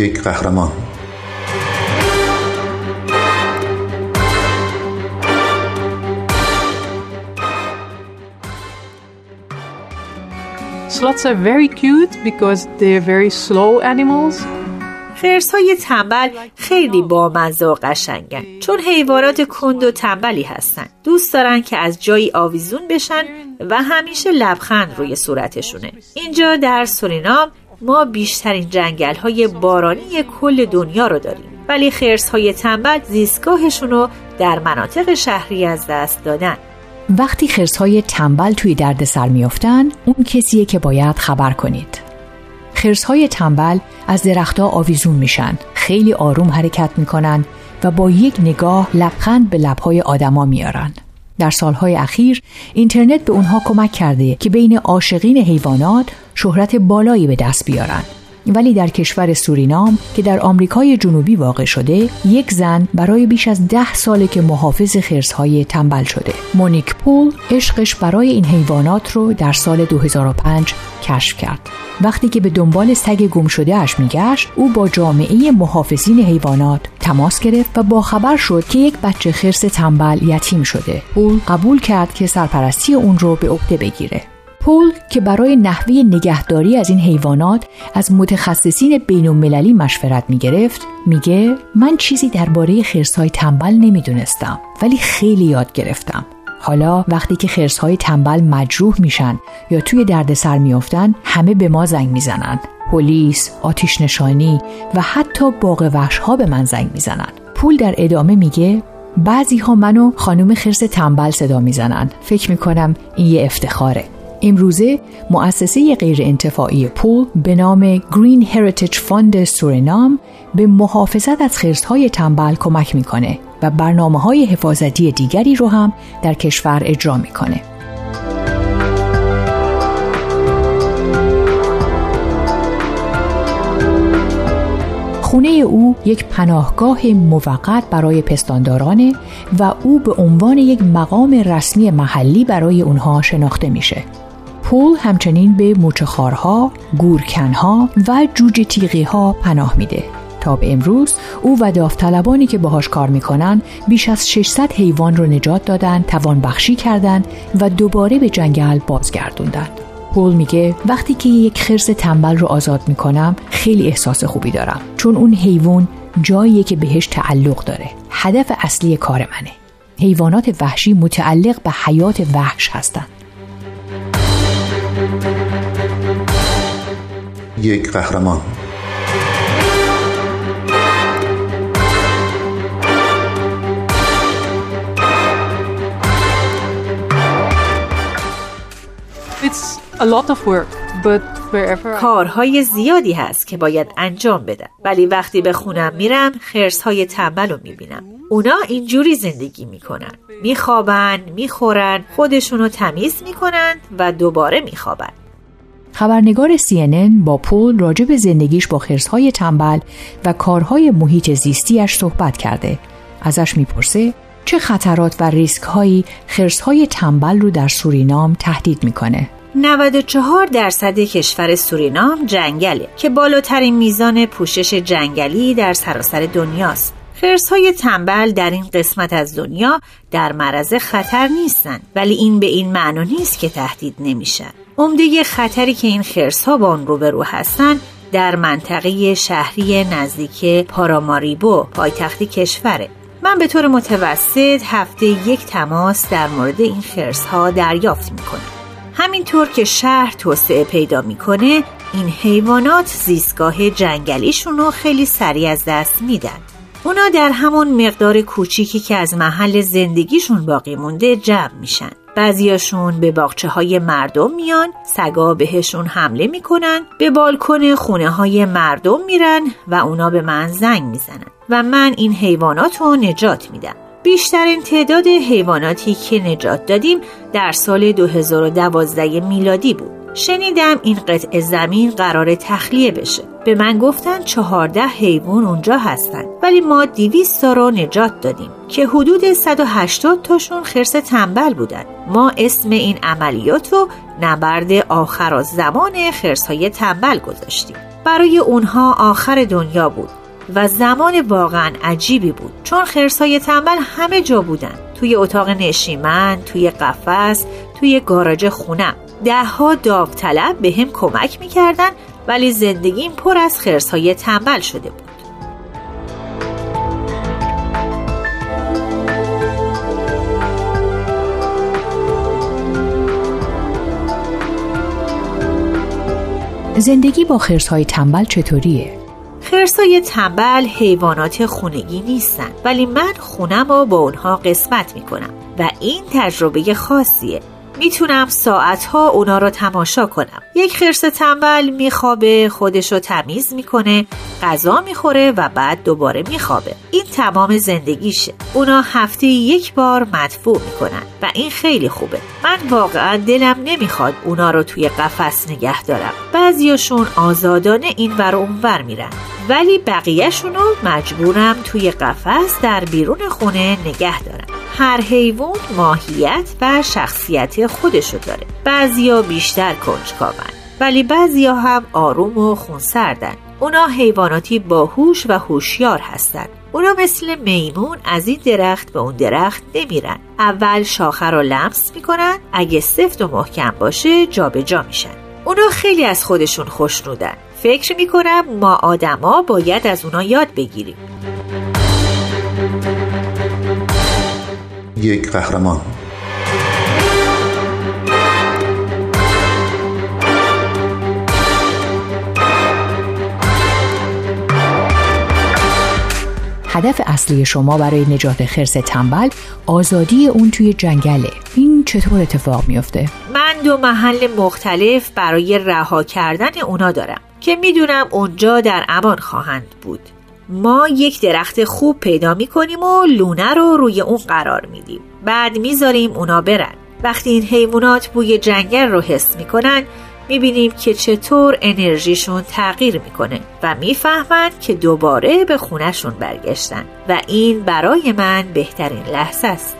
یک قهرمان. Sloths are very cute because they're very slow animals. خرس های تنبل خیلی بامزه و قشنگن. چون حیوانات کند و تنبلی هستن. دوست دارن که از جایی آویزون بشن و همیشه لبخند روی صورتشونه. اینجا در سورینام ما بیشترین جنگل های بارانی کل دنیا رو داریم. ولی خرس های تنبل زیستگاهشون رو در مناطق شهری از دست دادن. وقتی خرس های تنبل توی دردسر میافتن اون کسیه که باید خبر کنید. خرس های تنبل از درختها آویزون میشن خیلی آروم حرکت می‌کنن و با یک نگاه لبخند به لبهای آدما میارن در سالهای اخیر اینترنت به اونها کمک کرده که بین عاشقین حیوانات شهرت بالایی به دست بیارن. ولی در کشور سورینام که در آمریکای جنوبی واقع شده یک زن برای بیش از ده ساله که محافظ خرسهای تنبل شده. مونیک پول عشقش برای این حیوانات رو در سال 2005 کشف کرد. وقتی که به دنبال سگ گم شده اش میگشت او با جامعه محافظین حیوانات تماس گرفت و با خبر شد که یک بچه خرس تنبل یتیم شده. پول قبول کرد که سرپرستی اون رو به عهده بگیره. پول که برای نحوه نگهداری از این حیوانات از متخصصین بین المللی مشورت می گرفت میگه من چیزی درباره خرسهای تنبل نمی‌دونستم ولی خیلی یاد گرفتم. حالا وقتی که خرسهای تنبل مجروح میشن یا توی دردسر میافتن همه به ما زنگ می‌زنن. پلیس، آتیش نشانی و حتی باغ وحش ها به من زنگ می‌زنن. پول در ادامه میگه بعضی ها منو خانم خرس تنبل صدا می‌زنن. فکر می‌کنم این یه افتخاره. امروزه مؤسسه غیر انتفاعی پول به نام Green Heritage Fund Suriname به محافظت از خرسهای تنبل کمک می‌کنه و برنامه های حفاظتی دیگری رو هم در کشور اجرا می‌کنه. خونه او یک پناهگاه موقت برای پستاندارانه و او به عنوان یک مقام رسمی محلی برای اونها شناخته میشه. پول همچنین به موچخارها، گورکنها و جوجه تیغی ها پناه میده. تا به امروز او و داوطلبانی که باهاش کار می‌کنن بیش از 600 حیوان رو نجات دادن، توان بخشی کردن و دوباره به جنگل بازگردوندن. پول میگه وقتی که یک خرس تنبل رو آزاد می‌کنم خیلی احساس خوبی دارم چون اون حیوان جاییه که بهش تعلق داره. هدف اصلی کار منه. حیوانات وحشی متعلق به حیات وحش هستند. Wherever I... کارهای زیادی هست که باید انجام بدم. ولی وقتی به خونم میرم خرس های تنبل رو می‌بینم. اونا اینجوری زندگی می‌کنن. میخوابن می‌خورن خودشونو تمیز می‌کنن و دوباره میخوابن. خبرنگار CNN با پول راجع زندگیش با خرسهای تنبل و کارهای محیط زیستیش صحبت کرده. ازش می‌پرسه چه خطرات و ریسک هایی خرسهای تنبل رو در سورینام تهدید می‌کنه. 94 درصد کشور سورینام جنگله که بالاترین میزان پوشش جنگلی در سراسر دنیاست. خرس های تنبل در این قسمت از دنیا در معرض خطر نیستند ولی این به این معنا نیست که تهدید نمیشن. عمده خطری که این خرس ها با آن روبرو هستند در منطقه شهری نزدیک پاراماریبو پایتختی کشوره. من به طور متوسط هفته یک تماس در مورد این خرس ها دریافت می‌کنم. همینطور که شهر توسعه پیدا می‌کنه این حیوانات زیستگاه جنگلیشون رو خیلی سریع از دست میدن. اونا در همون مقدار کوچیکی که از محل زندگیشون باقی مونده جمع میشن. بعضیاشون به باغچه های مردم میان سگا بهشون حمله می‌کنن به بالکن خونه های مردم میرن و اونا به من زنگ می‌زنن و من این حیوانات رو نجات میدم. بیشترین تعداد حیواناتی که نجات دادیم در سال 2012 میلادی بود. شنیدم این قطع زمین قرار تخلیه بشه. به من گفتن چهارده حیوان اونجا هستن. ولی ما دیویست تا رو نجات دادیم که حدود 180 تاشون خرس تنبل بودن. ما اسم این عملیات رو نبرد آخر زمان خرس های تنبل گذاشتیم. برای اونها آخر دنیا بود و زمان واقعا عجیبی بود چون خرسای تنبل همه جا بودن. توی اتاق نشیمن، توی قفس، توی گاراژ خونم دهها داوطلب به هم کمک می‌کردن ولی زندگیم پر از خرسهای تنبل شده بود زندگی با خرسهای تنبل چطوریه؟ خرسای تنبل حیوانات خونگی نیستن ولی من خونم رو با اونها قسمت می‌کنم و این تجربه خاصیه. می‌تونم ساعتها اونا رو تماشا کنم. یک خرس تنبل میخوابه خودشو تمیز می‌کنه غذا می‌خوره و بعد دوباره میخوابه. این تمام زندگیشه. اونا هفته یک بار مدفوع می‌کنن و این خیلی خوبه. من واقعا دلم نمی‌خواد اونا رو توی قفس نگه دارم. بعضیاشون آزادانه این ور اونور میرن. ولی بقیهشونو مجبورم توی قفس در بیرون خونه نگه دارم. هر حیوان ماهیت و شخصیت خودشو داره. بعضیا بیشتر کنجکاون ولی بعضیا هم آروم و خونسردن. اونا حیواناتی باهوش و هوشیار هستند اونا مثل میمون از این درخت به اون درخت نمیرن. اول شاخه رو لمس می‌کنن اگه سفت و محکم باشه جابجا جا میشن. اونا خیلی از خودشون خوشنودن. فکر می‌کنم ما آدما باید از اونا یاد بگیریم. یک قهرمان. هدف اصلی شما برای نجات خرس تنبل آزادی اون توی جنگله. این چطور اتفاق میافته؟ من دو محل مختلف برای رها کردن اونا دارم که می‌دونم اونجا در امان خواهند بود. ما یک درخت خوب پیدا می‌کنیم و لونه رو روی اون قرار میدیم. بعد می‌ذاریم اونا برن. وقتی این حیوانات بوی جنگل رو حس می‌کنن می‌بینیم که چطور انرژیشون تغییر می‌کنه و می‌فهمند که دوباره به خونشون برگشتن و این برای من بهترین لحظه است.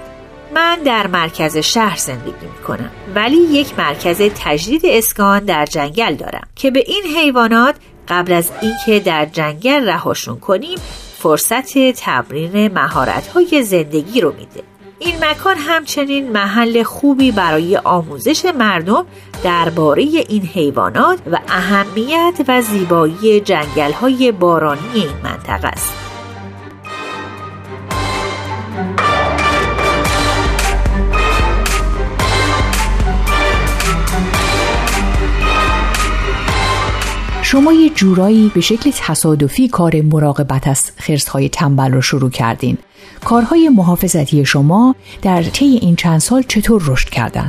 من در مرکز شهر زندگی می‌کنم ولی یک مرکز تجدید اسکان در جنگل دارم که به این حیوانات قبل از اینکه در جنگل رهاشون کنیم فرصت تمرین مهارت‌های زندگی رو میده این مکان همچنین محل خوبی برای آموزش مردم درباره این حیوانات و اهمیت و زیبایی جنگل های بارانی این منطقه است. شما یه جورایی به شکل تصادفی کار مراقبت از خرسهای تنبل رو شروع کردین کارهای محافظتی شما در طی این چند سال چطور رشد کردن؟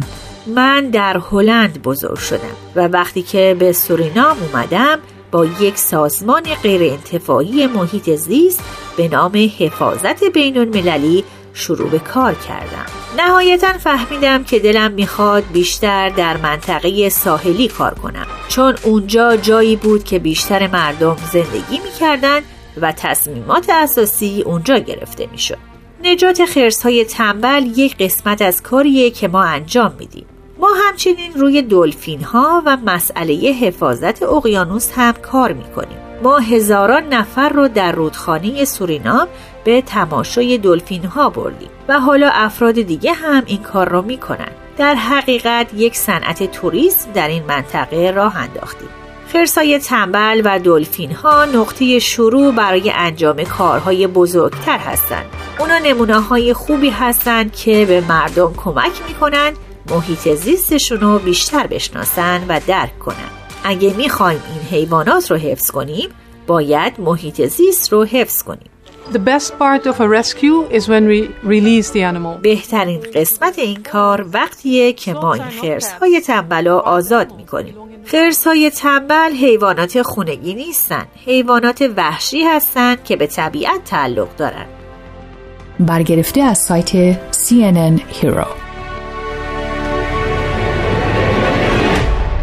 من در هلند بزرگ شدم و وقتی که به سورینام اومدم با یک سازمان غیر انتفاعی محیط زیست به نام حفاظت بین المللی شروع به کار کردم. نهایتا فهمیدم که دلم می‌خواد بیشتر در منطقه ساحلی کار کنم. چون اونجا جایی بود که بیشتر مردم زندگی می‌کردن و تصمیمات اساسی اونجا گرفته می‌شد. نجات خرس های تنبل یک قسمت از کاریه که ما انجام میدیم. ما همچنین روی دلفین ها و مسئله حفاظت اقیانوس هم کار می‌کنیم. ما هزاران نفر رو در رودخانه سورینام به تماشای دلفین ها بردیم و حالا افراد دیگه هم این کار رو می‌کنن در حقیقت یک صنعت توریسم در این منطقه راه انداختیم خرسای تنبل و دلفین ها نقطه شروع برای انجام کارهای بزرگتر هستند. اونا نمونه های خوبی هستند که به مردم کمک می‌کنن محیط زیستشون رو بیشتر بشناسن و درک کنن. اگه می‌خوایم این حیوانات رو حفظ کنیم باید محیط زیست رو حفظ کنیم. The best part of a rescue is when we release the animal. بهترین قسمت این کار وقتیه که ما این خرس های تنبل رو آزاد می‌کنیم. خرس های تنبل حیوانات خونگی نیستن. حیوانات وحشی هستند که به طبیعت تعلق دارن. برگرفته از سایت CNN Hero